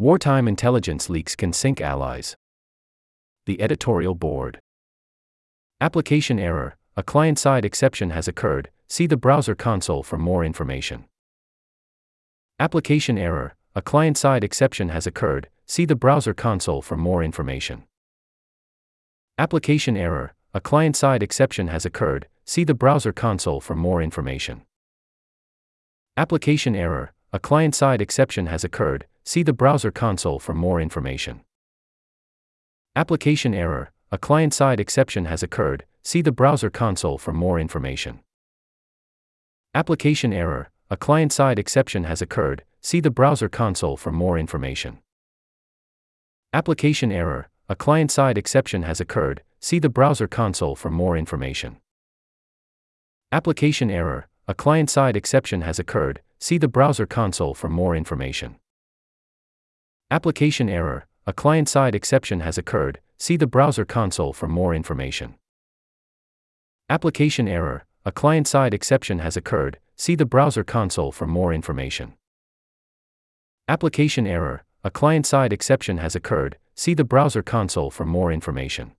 Wartime intelligence leaks can sink allies. The editorial board. Application error, a client side exception has occurred, see the browser console for more information. Application error, a client side exception has occurred, see the browser console for more information. Application error, a client side exception has occurred, see the browser console for more information. Application error, a client side exception has occurred, see the browser console for more information. Application error, a client side exception has occurred, see the browser console for more information. Application error, a client side exception has occurred, see the browser console for more information. Application error, a client side exception has occurred, see the browser console for more information. Application error, a client side exception has occurred, see the browser console for more information. Application error, a client side exception has occurred, see the browser console for more information. Application error, a client side exception has occurred, see the browser console for more information. Application error, a client side exception has occurred, see the browser console for more information.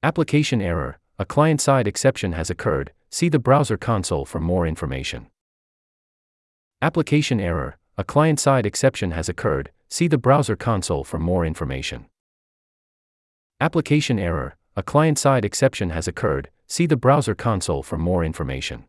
Application error, a client side exception has occurred, see the browser console for more information. Application error, a client side exception has occurred, see the browser console for more information. Application error, a client side exception has occurred, see the browser console for more information.